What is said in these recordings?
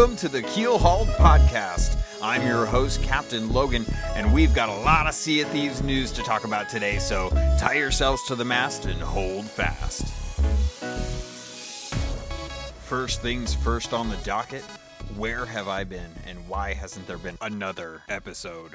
Welcome to the Keel Hauled Podcast. I'm your host, Captain Logan, and we've got a lot of Sea of Thieves news to talk about today, so tie yourselves to the mast and hold fast. First things first on the docket where have I been, and why hasn't there been another episode?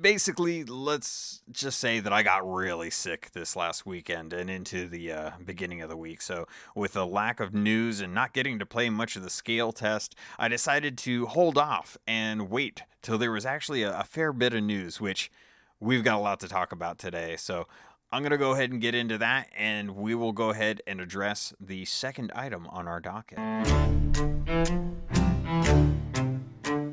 Basically, let's just say that I got really sick this last weekend and into the uh, beginning of the week. So, with a lack of news and not getting to play much of the scale test, I decided to hold off and wait till there was actually a, a fair bit of news, which we've got a lot to talk about today. So, I'm going to go ahead and get into that, and we will go ahead and address the second item on our docket.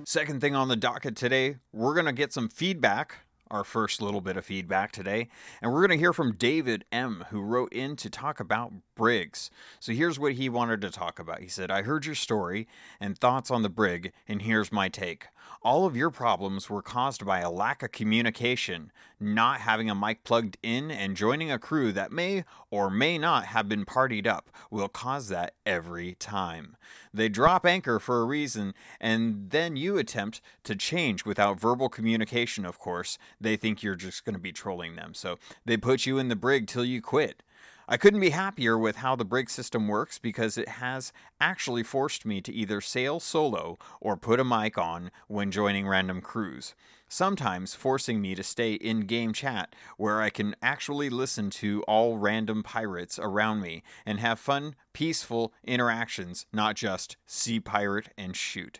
Second thing on the docket today, we're going to get some feedback, our first little bit of feedback today, and we're going to hear from David M., who wrote in to talk about Brigs. So here's what he wanted to talk about. He said, I heard your story and thoughts on the Brig, and here's my take. All of your problems were caused by a lack of communication, not having a mic plugged in, and joining a crew that may or may not have been partied up will cause that every time. They drop anchor for a reason, and then you attempt to change without verbal communication, of course. They think you're just going to be trolling them, so they put you in the brig till you quit. I couldn't be happier with how the brig system works because it has actually forced me to either sail solo or put a mic on when joining random crews, sometimes forcing me to stay in game chat where I can actually listen to all random pirates around me and have fun, peaceful interactions, not just see pirate and shoot.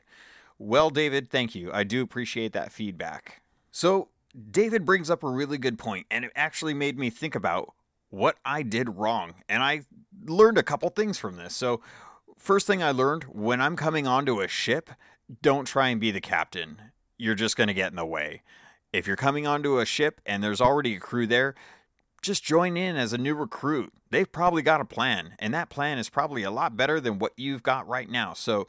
Well, David, thank you. I do appreciate that feedback. So, David brings up a really good point, and it actually made me think about what I did wrong. And I learned a couple things from this. So, first thing I learned when I'm coming onto a ship, don't try and be the captain. You're just going to get in the way. If you're coming onto a ship and there's already a crew there, just join in as a new recruit. They've probably got a plan, and that plan is probably a lot better than what you've got right now. So,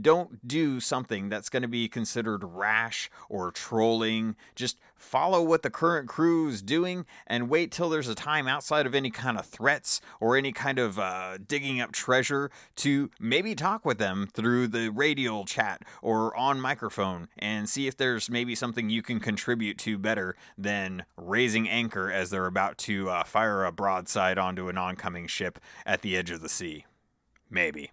don't do something that's going to be considered rash or trolling. Just follow what the current crew is doing and wait till there's a time outside of any kind of threats or any kind of uh, digging up treasure to maybe talk with them through the radio chat or on microphone and see if there's maybe something you can contribute to better than raising anchor as they're about to uh, fire a broadside onto an oncoming ship at the edge of the sea. Maybe.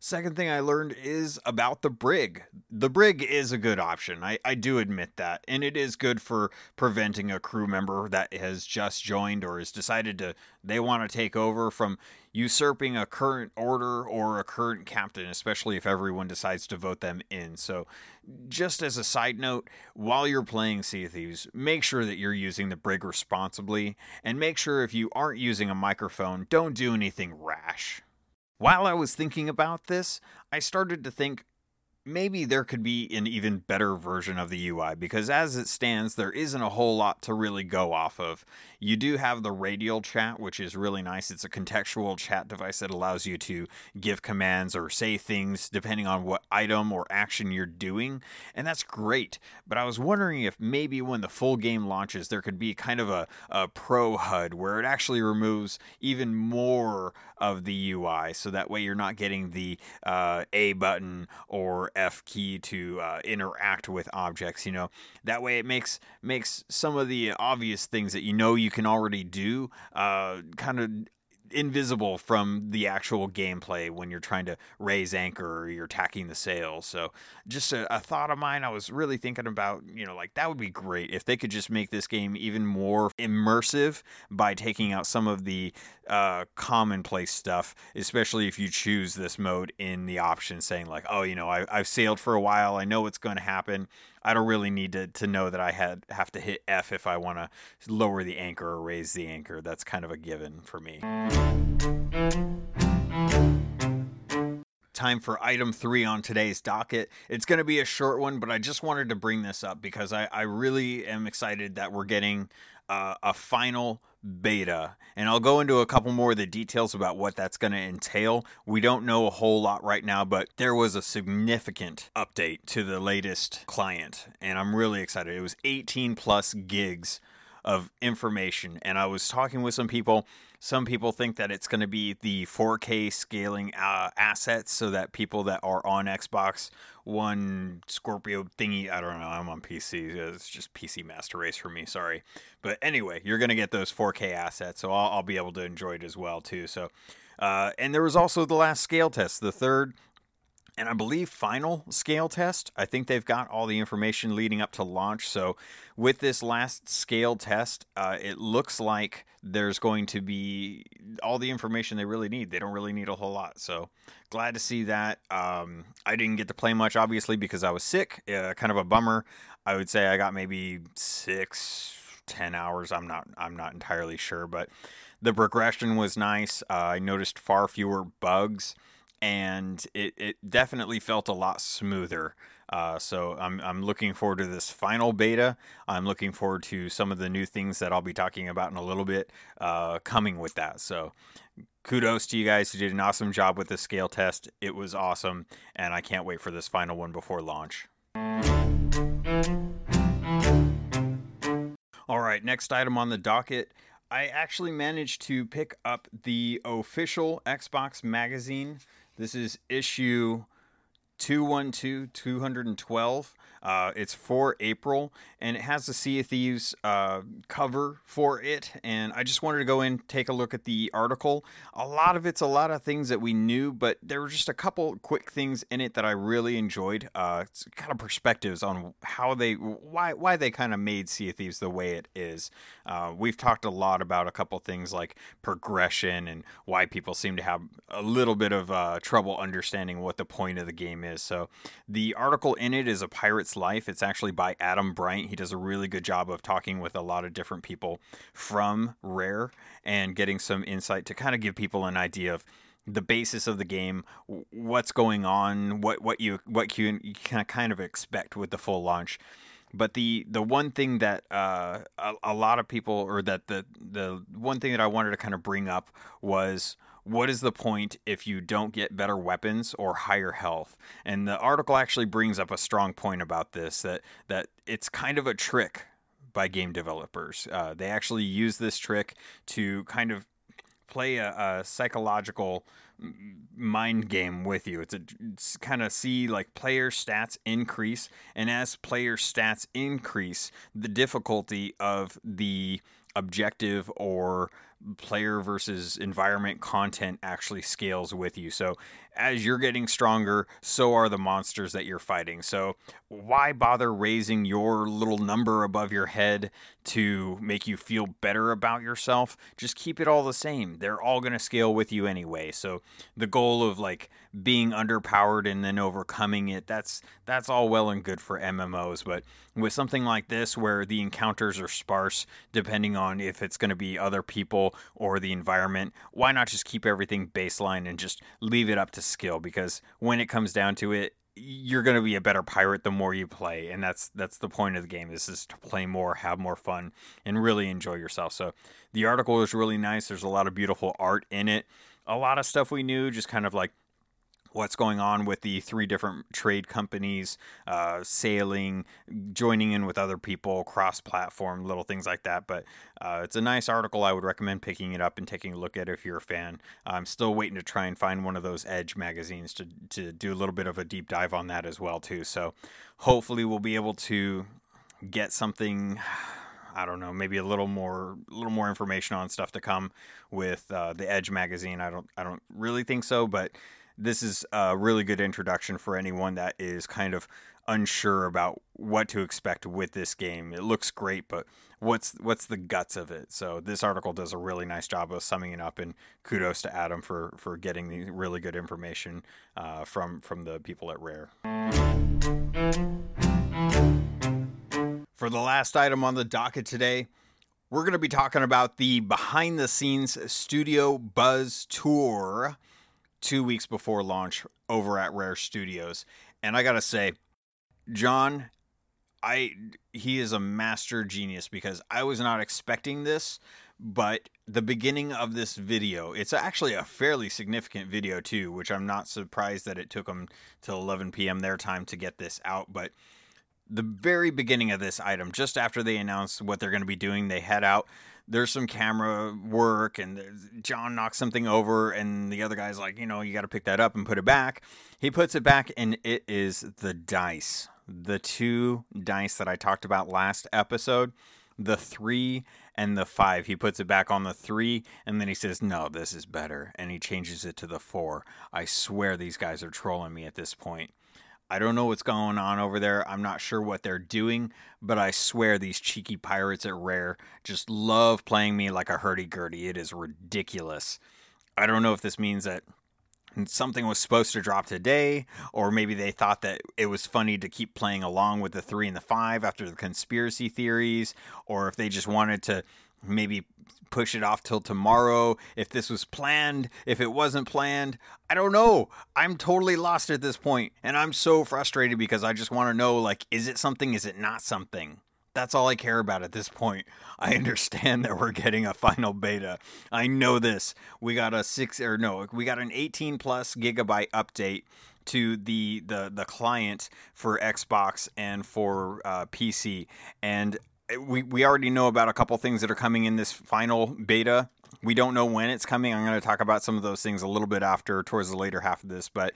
Second thing I learned is about the brig. The brig is a good option. I, I do admit that. And it is good for preventing a crew member that has just joined or has decided to they want to take over from usurping a current order or a current captain, especially if everyone decides to vote them in. So, just as a side note, while you're playing Sea of Thieves, make sure that you're using the brig responsibly and make sure if you aren't using a microphone, don't do anything rash. While I was thinking about this, I started to think maybe there could be an even better version of the UI because as it stands, there isn't a whole lot to really go off of. You do have the radial chat, which is really nice. It's a contextual chat device that allows you to give commands or say things depending on what item or action you're doing, and that's great. But I was wondering if maybe when the full game launches, there could be kind of a, a pro HUD where it actually removes even more of the UI, so that way you're not getting the uh, A button or F key to uh, interact with objects. You know, that way it makes makes some of the obvious things that you know you can already do uh, kind of invisible from the actual gameplay when you're trying to raise anchor or you're tacking the sails. So, just a, a, thought of mine, I was really thinking about, you know, like that would be great if they could just make this game even more immersive by taking out some of the uh, commonplace stuff, especially if you choose this mode in the option saying, like, oh, you know, I, I've sailed for a while, I know what's going to happen. I don't really need to, to know that I had have to hit F if I want to lower the anchor or raise the anchor. That's kind of a given for me. Time for item three on today's docket. It's going to be a short one, but I just wanted to bring this up because I, I really am excited that we're getting uh, a final beta. And I'll go into a couple more of the details about what that's going to entail. We don't know a whole lot right now, but there was a significant update to the latest client, and I'm really excited. It was 18 plus gigs of information. And I was talking with some people. Some people think that it's going to be the 4K scaling uh, assets so that people that are on Xbox One Scorpio thingy, I don't know, I'm on PC. It's just PC Master Race for me, sorry. But anyway, you're going to get those 4K assets, so I'll, I'll, be able to enjoy it as well, too. So, uh, and there was also the last scale test, the third and I believe final scale test. I think they've got all the information leading up to launch. So, with this last scale test, uh, it looks like there's going to be all the information they really need. They don't really need a whole lot. So, glad to see that. Um, I didn't get to play much, obviously, because I was sick. Uh, kind of a bummer. I would say I got maybe six, ten hours. I'm not. I'm not entirely sure, but the progression was nice. Uh, I noticed far fewer bugs and it, it definitely felt a lot smoother. Uh, so I'm, I'm looking forward to this final beta. I'm looking forward to some of the new things that I'll be talking about in a little bit uh, coming with that. So kudos to you guys who did an awesome job with the scale test. It was awesome, and I can't wait for this final one before launch. All right, next item on the docket. I actually managed to pick up the official Xbox magazine this is issue 212 212 uh, it's for April, and it has the Sea of Thieves uh, cover for it. And I just wanted to go in, take a look at the article. A lot of it's a lot of things that we knew, but there were just a couple quick things in it that I really enjoyed. Uh, kind of perspectives on how they, why, why they kind of made Sea of Thieves the way it is. Uh, we've talked a lot about a couple things like progression and why people seem to have a little bit of uh, trouble understanding what the point of the game is. So the article in it is a Pirate's life. It's actually by Adam Bryant. He does a really good job of talking with a lot of different people from Rare and getting some insight to kind of give people an idea of the basis of the game, what's going on, what what you what you, you can kind of expect with the full launch. But the the one thing that uh, a, a lot of people, or that the the one thing that I wanted to kind of bring up was what is the point if you don't get better weapons or higher health? And the article actually brings up a strong point about this that that it's kind of a trick by game developers. Uh, they actually use this trick to kind of play a, a psychological mind game with you. It's a it's kind of see like player stats increase, and as player stats increase, the difficulty of the objective or player versus environment content actually scales with you. So as you're getting stronger, so are the monsters that you're fighting. So why bother raising your little number above your head to make you feel better about yourself? Just keep it all the same. They're all going to scale with you anyway. So the goal of like being underpowered and then overcoming it, that's that's all well and good for MMOs, but with something like this where the encounters are sparse depending on if it's going to be other people or the environment, why not just keep everything baseline and just leave it up to skill because when it comes down to it, you're going to be a better pirate the more you play and that's that's the point of the game this is to play more have more fun and really enjoy yourself. So the article is really nice. There's a lot of beautiful art in it. A lot of stuff we knew just kind of like what's going on with the three different trade companies, uh, sailing, joining in with other people, cross platform, little things like that. But uh, it's a nice article. I would recommend picking it up and taking a look at it if you're a fan. I'm still waiting to try and find one of those Edge magazines to, to do a little bit of a deep dive on that as well, too. So hopefully we'll be able to get something. I don't know, maybe a little more, a little more information on stuff to come with uh, the Edge magazine. I don't, I don't really think so, but this is a really good introduction for anyone that is kind of unsure about what to expect with this game. It looks great, but what's what's the guts of it? So this article does a really nice job of summing it up, and kudos to Adam for for getting the really good information uh, from from the people at Rare. For the last item on the docket today, we're going to be talking about the behind the scenes Studio Buzz tour two weeks before launch over at Rare Studios. And I gotta say, John, I he is a master genius because I was not expecting this, but the beginning of this video, it's actually a fairly significant video too, which I'm not surprised that it took them till 11 p.m. their time to get this out, but the very beginning of this item, just after they announce what they're going to be doing, they head out. There's some camera work, and John knocks something over, and the other guy's like, you know, you got to pick that up and put it back. He puts it back, and it is the dice, the two dice that I talked about last episode, the three and the five. He puts it back on the three, and then he says, no, this is better, and he changes it to the four. I swear these guys are trolling me at this point. I don't know what's going on over there. I'm not sure what they're doing, but I swear these cheeky pirates at Rare just love playing me like a hurdy-gurdy. It is ridiculous. I don't know if this means that something was supposed to drop today, or maybe they thought that it was funny to keep playing along with the three and the five after the conspiracy theories, or if they just wanted to maybe push it off till tomorrow if this was planned if it wasn't planned. I don't know. I'm totally lost at this point and i'm so frustrated because i just want to know like is it something is it not something? That's all i care about at this point. I understand that we're getting a final beta. I know this. We got a 6 or no we got an 18 plus gigabyte update to the the the client for Xbox and for uh, PC, and we we already know about a couple things that are coming in this final beta. We don't know when it's coming. I'm going to talk about some of those things a little bit after, towards the later half of this, but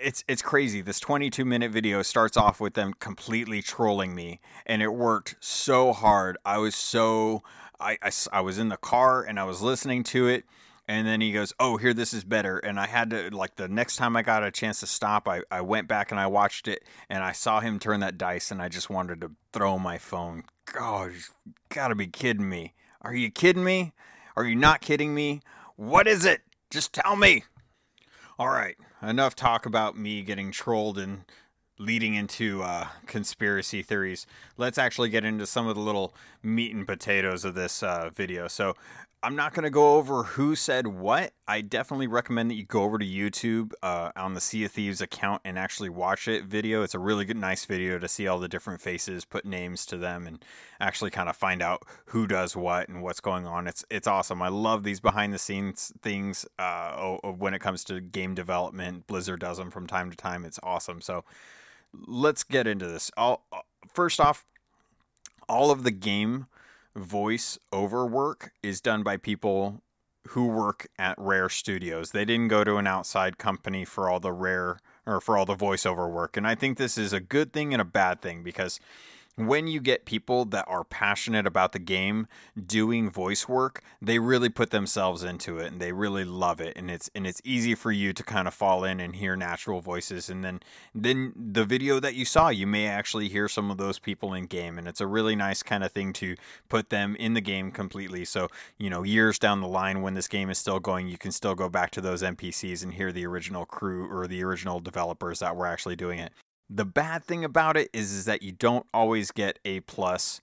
it's it's crazy. This 22 minute video starts off with them completely trolling me, and it worked so hard. I was so I, I, I was in the car and I was listening to it and then he goes oh here this is better. And i had to like the next time i got a chance to stop I, I went back and i watched it and i saw him turn that dice and i just wanted to throw my phone. God you gotta be kidding me. Are you kidding me? Are you not kidding me? What is it? Just tell me. All right enough talk about me getting trolled and leading into uh, conspiracy theories, let's actually get into some of the little meat and potatoes of this uh, video. So, I'm not going to go over who said what. I definitely recommend that you go over to YouTube uh, on the Sea of Thieves account and actually watch it video. It's a really good, nice video to see all the different faces, put names to them, and actually kind of find out who does what and what's going on. It's it's awesome. I love these behind the scenes things uh, when it comes to game development. Blizzard does them from time to time. It's awesome. So let's get into this. I'll, uh, first off, all of the game voice over work is done by people who work at Rare Studios. They didn't go to an outside company for all the Rare or for all the voiceover work. And I think this is a good thing and a bad thing because when you get people that are passionate about the game doing voice work, they really put themselves into it and they really love it and it's and it's easy for you to kind of fall in and hear natural voices and then then the video that you saw, you may actually hear some of those people in game and it's a really nice kind of thing to put them in the game completely. So, you know, years down the line when this game is still going, you can still go back to those NPCs and hear the original crew or the original developers that were actually doing it. The bad thing about it is, is that you don't always get A plus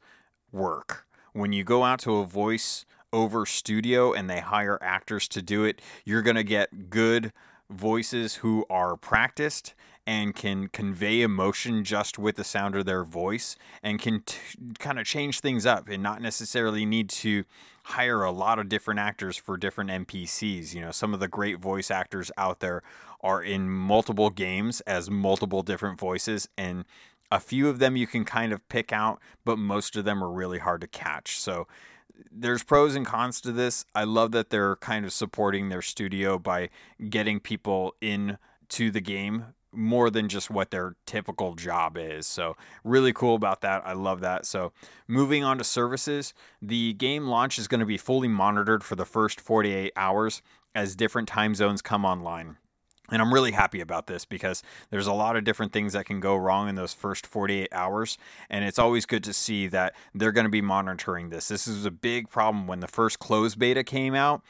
work. When you go out to a voice over studio and they hire actors to do it, you're going to get good voices who are practiced and can convey emotion just with the sound of their voice and can t- kind of change things up and not necessarily need to hire a lot of different actors for different NPCs. You know, some of the great voice actors out there are in multiple games as multiple different voices and a few of them you can kind of pick out, but most of them are really hard to catch. So there's pros and cons to this. I love that they're kind of supporting their studio by getting people in to the game more than just what their typical job is. So, really cool about that. I love that. So, moving on to services, the game launch is going to be fully monitored for the first 48 hours as different time zones come online. And I'm really happy about this because there's a lot of different things that can go wrong in those first 48 hours. And it's always good to see that they're going to be monitoring this. This is a big problem when the first closed beta came out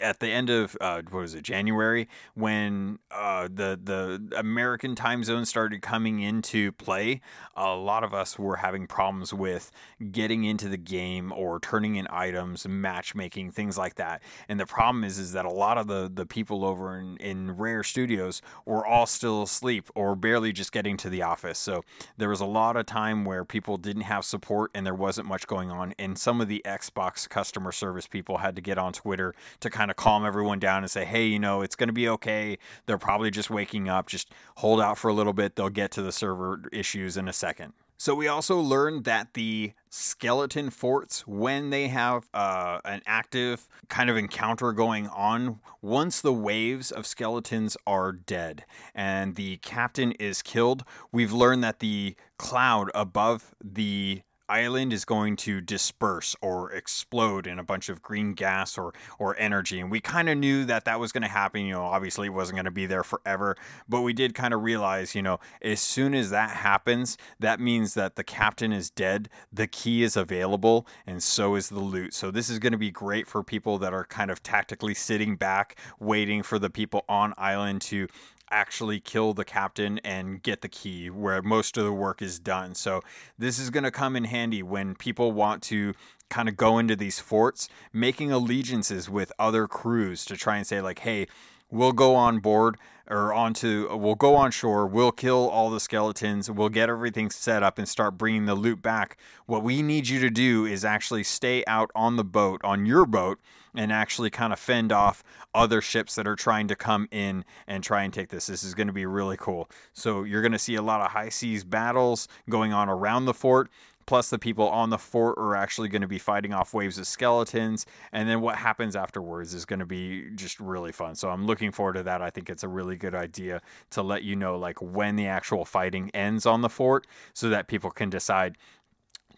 at the end of, uh, what was it, January, when uh, the, the American time zone started coming into play. A lot of us were having problems with getting into the game or turning in items, matchmaking, things like that. And the problem is, is that a lot of the, the people over in, in Rare studios were all still asleep or barely just getting to the office. So there was a lot of time where people didn't have support and there wasn't much going on. And some of the Xbox customer service people had to get on Twitter to kind of calm everyone down and say, hey, you know, it's going to be okay. They're probably just waking up. Just hold out for a little bit. They'll get to the server issues in a second. So we also learned that the skeleton forts, when they have uh, an active kind of encounter going on, once the waves of skeletons are dead and the captain is killed, we've learned that the cloud above the island is going to disperse or explode in a bunch of green gas or or energy. And we kind of knew that that was going to happen. You know obviously it wasn't going to be there forever. But we did kind of realize you know as soon as that happens that means that the captain is dead the key is available and so is the loot. So this is going to be great for people that are kind of tactically sitting back waiting for the people on island to actually kill the captain and get the key where most of the work is done. So this is going to come in handy when people want to kind of go into these forts, making allegiances with other crews to try and say like, "Hey, we'll go on board or onto we'll go on shore we'll kill all the skeletons we'll get everything set up and start bringing the loot back what we need you to do is actually stay out on the boat on your boat and actually kind of fend off other ships that are trying to come in and try and take this. This is going to be really cool. So you're going to see a lot of high seas battles going on around the fort. Plus, the people on the fort are actually going to be fighting off waves of skeletons. And then what happens afterwards is going to be just really fun. So I'm looking forward to that. I think it's a really good idea to let you know, like, when the actual fighting ends on the fort so that people can decide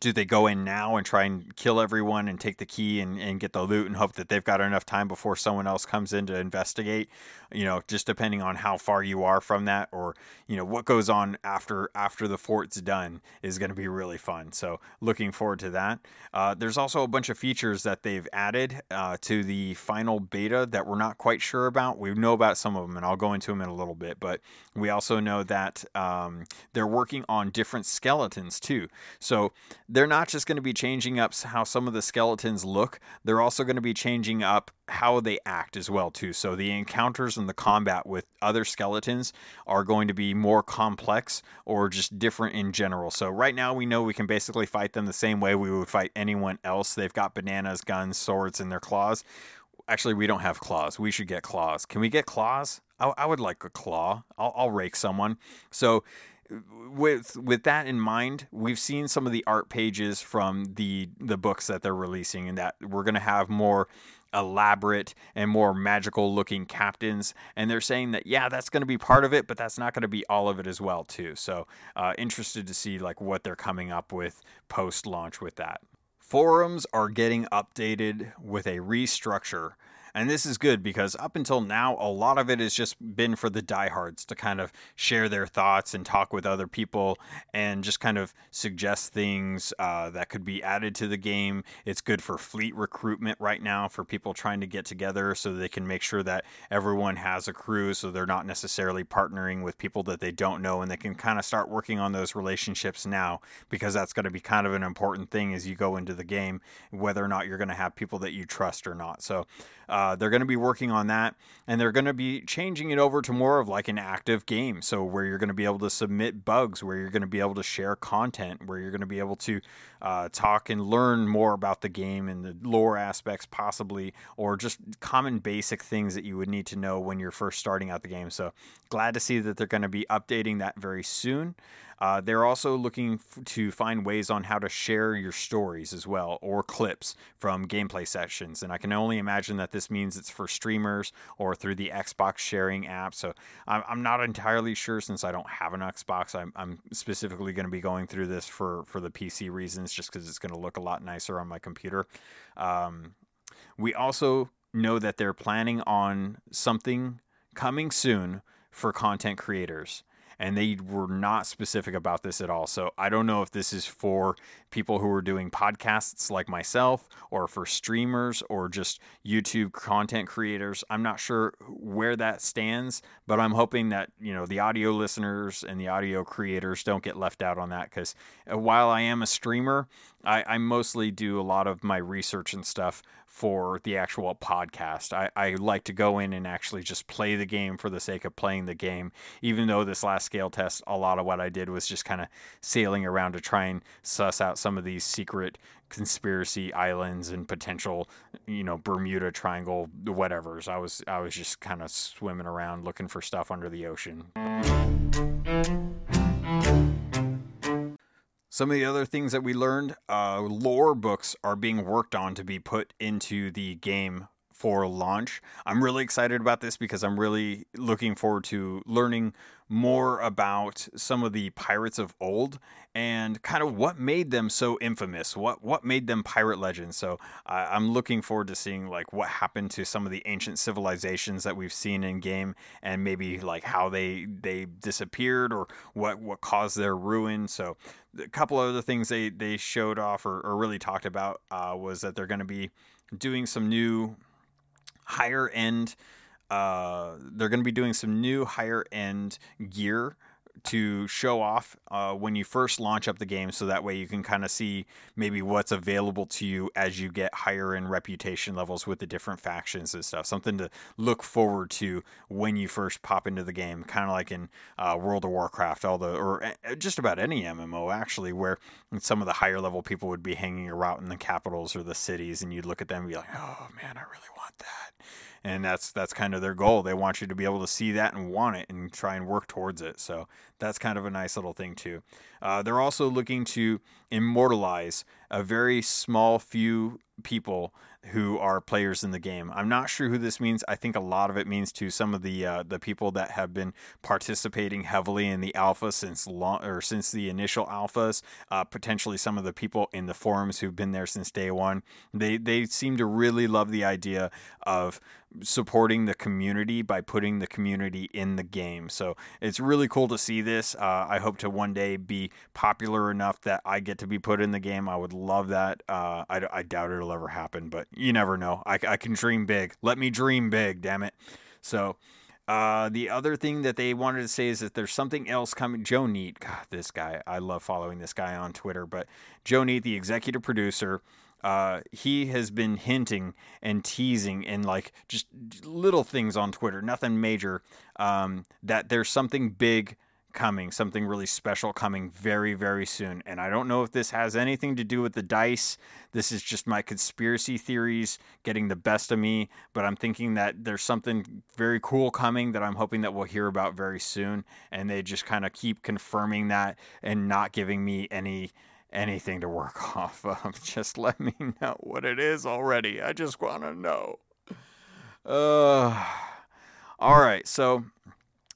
do they go in now and try and kill everyone and take the key and, and get the loot and hope that they've got enough time before someone else comes in to investigate? You know just depending on how far you are from that or you know what goes on after after the fort's done is going to be really fun. So looking forward to that. Uh, there's also a bunch of features that they've added uh, to the final beta that we're not quite sure about. We know about some of them and i'll go into them in a little bit but we also know that um, they're working on different skeletons too. So they're not just going to be changing up how some of the skeletons look they're also going to be changing up how they act as well too. So the encounters and the combat with other skeletons are going to be more complex or just different in general. So right now we know we can basically fight them the same way we would fight anyone else. They've got bananas guns swords and their claws. Actually we don't have claws. We should get claws. Can we get claws? I, I would like a claw. I'll, I'll rake someone. So with with that in mind, we've seen some of the art pages from the the books that they're releasing, and that we're to have more elaborate and more magical looking captains. And they're saying that yeah that's to be part of it but that's not to be all of it as well too. So uh, interested to see like what they're coming up with post launch with that. Forums are getting updated with a restructure and this is good because up until now, a lot of it has just been for the diehards to kind of share their thoughts and talk with other people and just kind of suggest things uh, that could be added to the game. It's good for fleet recruitment right now for people trying to get together so they can make sure that everyone has a crew so they're not necessarily partnering with people that they don't know and they can kind of start working on those relationships now because that's going to be kind of an important thing as you go into the game, whether or not you're going to have people that you trust or not. So, uh, they're going to be working on that, and they're going to be changing it over to more of like an active game. So where you're going to be able to submit bugs, where you're going to be able to share content, where you're going to be able to uh, talk and learn more about the game and the lore aspects, possibly, or just common basic things that you would need to know when you're first starting out the game. So glad to see that they're going to be updating that very soon. Uh, they're also looking f- to find ways on how to share your stories as well or clips from gameplay sessions. And I can only imagine that this means it's for streamers or through the Xbox sharing app. So I'm, I'm not entirely sure since I don't have an Xbox. I'm, I'm specifically going to be going through this for, for the PC reasons just because it's going to look a lot nicer on my computer. Um, we also know that they're planning on something coming soon for content creators and they were not specific about this at all. So I don't know if this is for people who are doing podcasts like myself or for streamers or just YouTube content creators. I'm not sure where that stands, but I'm hoping that, you know, the audio listeners and the audio creators don't get left out on that cuz uh, while I am a streamer, I, I mostly do a lot of my research and stuff for the actual podcast. I, I like to go in and actually just play the game for the sake of playing the game, even though this last scale test, a lot of what I did was just kind of sailing around to try and suss out some of these secret conspiracy islands and potential, you know, Bermuda Triangle, whatever's. I was I was just kind of swimming around looking for stuff under the ocean. Some of the other things that we learned uh, lore books are being worked on to be put into the game for launch. I'm really excited about this because I'm really looking forward to learning more about some of the pirates of old and kind of what made them so infamous. What what made them pirate legends? So I'm looking forward to seeing like what happened to some of the ancient civilizations that we've seen in game, and maybe like how they they disappeared or what what caused their ruin. So a couple of other things they they showed off or, or really talked about uh, was that they're going to be doing some new higher end. Uh, they're going to be doing some new higher end gear to show off uh, when you first launch up the game so that way you can kind of see maybe what's available to you as you get higher in reputation levels with the different factions and stuff. Something to look forward to when you first pop into the game kind of like in uh, world of warcraft all the or uh, just about any mmo actually where some of the higher level people would be hanging around in the capitals or the cities and you'd look at them and be like oh man i really want that and that's that's kind of their goal. They want you to be able to see that and want it and try and work towards it. So that's kind of a nice little thing too. Uh, they're also looking to immortalize a very small few people who are players in the game. I'm not sure who this means. I think a lot of it means to some of the uh, the people that have been participating heavily in the alpha since long or since the initial alphas. Uh, potentially some of the people in the forums who've been there since day one. They they seem to really love the idea of supporting the community by putting the community in the game. So it's really cool to see this. Uh, I hope to one day be popular enough that I get to be put in the game. I would love that. Uh, I, I, doubt it'll ever happen, but you never know. I, I can dream big. Let me dream big, damn it. So. Uh, the other thing that they wanted to say is that there's something else coming. Joe Neate, God, this guy, I love following this guy on Twitter. But Joe Neate, the executive producer, uh, he has been hinting and teasing and like just little things on Twitter, nothing major, um, that there's something big coming, something really special coming very, very soon. And I don't know if this has anything to do with the dice. This is just my conspiracy theories getting the best of me. But I'm thinking that there's something very cool coming that I'm hoping that we'll hear about very soon. And they just kind of keep confirming that and not giving me any anything to work off of. Just let me know what it is already. I just want to know. Uh, all right, so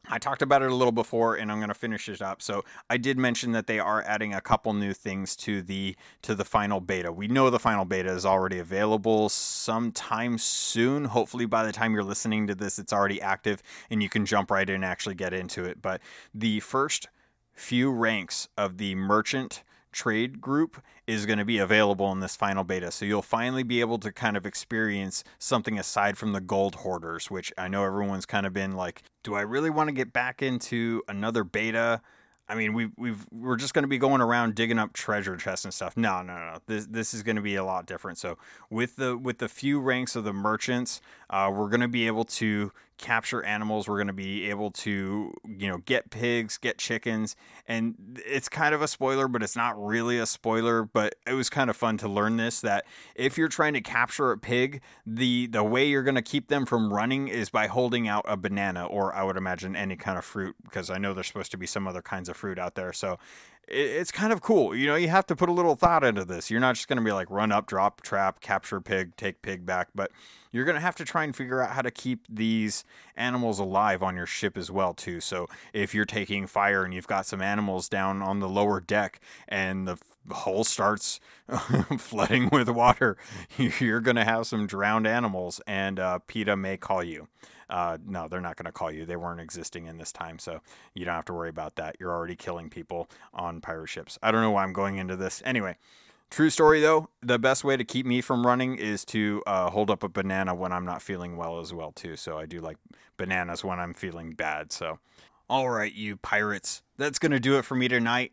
I talked about it a little before, and I'm going to finish it up. So I did mention that they are adding a couple new things to the to the final beta. We know the final beta is already available sometime soon. Hopefully, by the time you're listening to this, it's already active, and you can jump right in and actually get into it. But the first few ranks of the merchant trade group is going to be available in this final beta. So you'll finally be able to kind of experience something aside from the gold hoarders, which I know everyone's kind of been like, do I really want to get back into another beta? I mean, we we've we're just going to be going around digging up treasure chests and stuff. No, no, no. This this is going to be a lot different. So with the with the few ranks of the merchants, uh, we're going to be able to capture animals. We're going to be able to, you know, get pigs, get chickens, and it's kind of a spoiler, but it's not really a spoiler. But it was kind of fun to learn this that if you're trying to capture a pig, the the way you're going to keep them from running is by holding out a banana, or I would imagine any kind of fruit, because I know there's supposed to be some other kinds of fruit out there. So it's kind of cool. You know, you have to put a little thought into this. You're not just going to be like run up, drop, trap, capture pig, take pig back, but you're going to have to try and figure out how to keep these animals alive on your ship as well too. So if you're taking fire and you've got some animals down on the lower deck and the hull starts flooding with water, you're going to have some drowned animals and uh, PETA may call you. Uh, no, they're not going to call you. They weren't existing in this time, so you don't have to worry about that. You're already killing people on pirate ships. I don't know why I'm going into this. Anyway, true story though, the best way to keep me from running is to uh, hold up a banana when I'm not feeling well as well too. So I do like bananas when I'm feeling bad. So, all right, you pirates, that's going to do it for me tonight.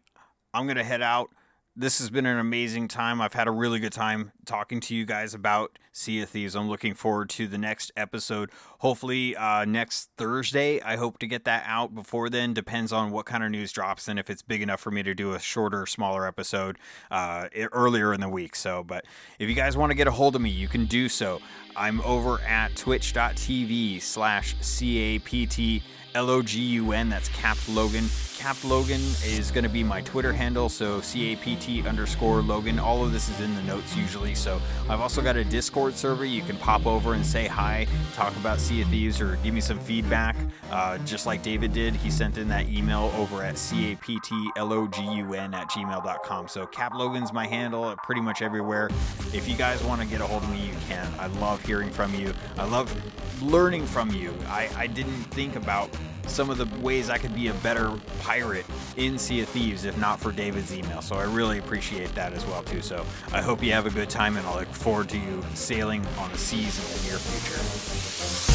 I'm going to head out this has been an amazing time. I've had a really good time talking to you guys about Sea of Thieves. I'm looking forward to the next episode. Hopefully, uh, next Thursday. I hope to get that out before then. Depends on what kind of news drops and if it's big enough for me to do a shorter, smaller episode uh, earlier in the week. So, but if you guys want to get a hold of me, you can do so. I'm over at twitch.tv slash CAPT L O G U N. That's Capt Logan. Capt Logan is going to be my Twitter handle, so C A P T underscore Logan. All of this is in the notes usually. So I've also got a Discord server. You can pop over and say hi, talk about Sea of Thieves, or give me some feedback. Uh, just like David did, he sent in that email over at C A P T L O G U N at gmail.com. So Capt Logan's my handle pretty much everywhere. If you guys want to get a hold of me, you can. I love hearing from you. I love learning from you. I, I didn't think about some of the ways I could be a better pirate in Sea of Thieves if not for David's email. So I really appreciate that as well too. So I hope you have a good time and I look forward to you sailing on the seas in the near future.